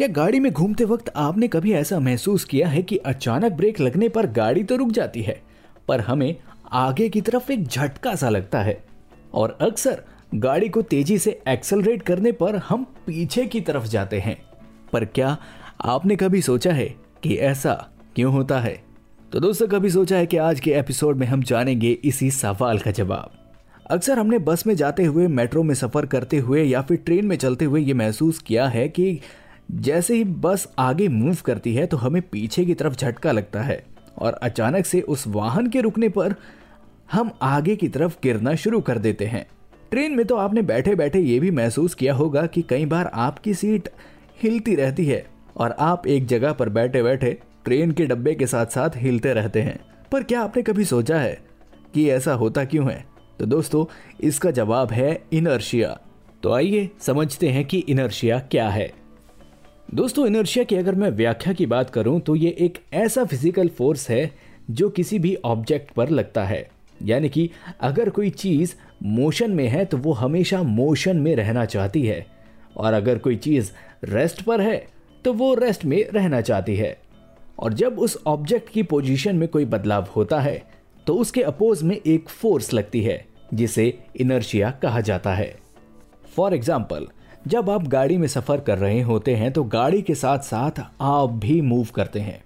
क्या गाड़ी में घूमते वक्त आपने कभी ऐसा महसूस किया है कि अचानक ब्रेक लगने पर गाड़ी तो रुक जाती है, पर हमें आगे की तरफ़ एक झटका सा लगता है? और अक्सर गाड़ी को तेज़ी से एक्सेलरेट करने पर हम पीछे की तरफ़ जाते हैं। पर क्या आपने कभी सोचा है कि ऐसा क्यों होता है? तो दोस्तों, कभी सोचा है कि आज के एपिसोड में हम जानेंगे इसी सवाल का जवाब। अक्सर हमने बस में जाते हुए, मेट्रो में सफ़र करते हुए या फिर ट्रेन में चलते हुए ये महसूस किया है कि जैसे ही बस आगे मूव करती है तो हमें पीछे की तरफ़ झटका लगता है और अचानक से उस वाहन के रुकने पर हम आगे की तरफ़ गिरना शुरू कर देते हैं। ट्रेन में तो आपने बैठे बैठे ये भी महसूस किया होगा कि कई बार आपकी सीट हिलती रहती है और आप एक जगह पर बैठे बैठे ट्रेन के डब्बे के साथ साथ हिलते रहते हैं। पर क्या आपने कभी सोचा है कि ऐसा होता क्यों है? तो दोस्तों, इसका जवाब है इनर्शिया। तो आइए समझते हैं कि इनर्शिया क्या है। दोस्तों, इनर्शिया की अगर मैं व्याख्या की बात करूँ तो ये एक ऐसा फ़िज़िकल फोर्स है जो किसी भी ऑब्जेक्ट पर लगता है। यानी कि अगर कोई चीज़ मोशन में है तो वो हमेशा मोशन में रहना चाहती है। और अगर कोई चीज़ रेस्ट पर है तो वो रेस्ट में रहना चाहती है। और जब उस ऑब्जेक्ट की पोजीशन में कोई बदलाव होता है तो उसके अपोज में एक फोर्स लगती है, जिसे इनर्शिया कहा जाता है। फॉर एग्ज़ाम्पल जब आप गाड़ी में सफ़र कर रहे होते हैं तो गाड़ी के साथ साथ आप भी मूव करते हैं।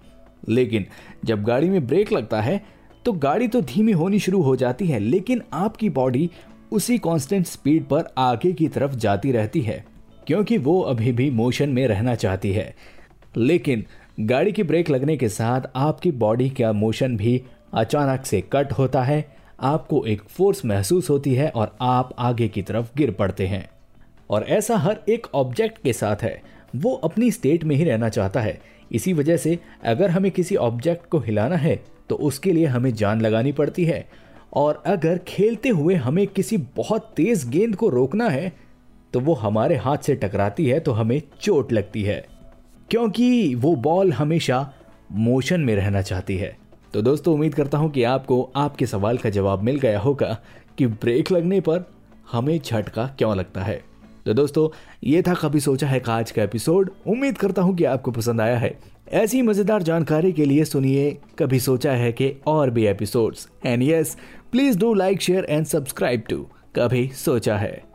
लेकिन जब गाड़ी में ब्रेक लगता है तो गाड़ी तो धीमी होनी शुरू हो जाती है, लेकिन आपकी बॉडी उसी कांस्टेंट स्पीड पर आगे की तरफ़ जाती रहती है, क्योंकि वो अभी भी मोशन में रहना चाहती है। लेकिन गाड़ी की ब्रेक लगने के साथ आपकी बॉडी का मोशन भी अचानक से कट होता है, आपको एक फोर्स महसूस होती है और आप आगे की तरफ़ गिर पड़ते हैं। और ऐसा हर एक ऑब्जेक्ट के साथ है। वो अपनी स्टेट में ही रहना चाहता है। इसी वजह से अगर हमें किसी ऑब्जेक्ट को हिलाना है तो उसके लिए हमें जान लगानी पड़ती है। और अगर खेलते हुए हमें किसी बहुत तेज गेंद को रोकना है तो वो हमारे हाथ से टकराती है तो हमें चोट लगती है। क्योंकि वो बॉल हमेशा मोशन में रहना चाहती है। तो दोस्तों, उम्मीद करता हूँ कि आपको आपके सवाल का जवाब मिल गया होगा कि ब्रेक लगने पर हमें झटका क्यों लगता है। तो दोस्तों, ये था कभी सोचा है का आज का एपिसोड। उम्मीद करता हूँ कि आपको पसंद आया है। ऐसी मज़ेदार जानकारी के लिए सुनिए कभी सोचा है कि और भी episodes. And yes please do like share and subscribe to कभी सोचा है।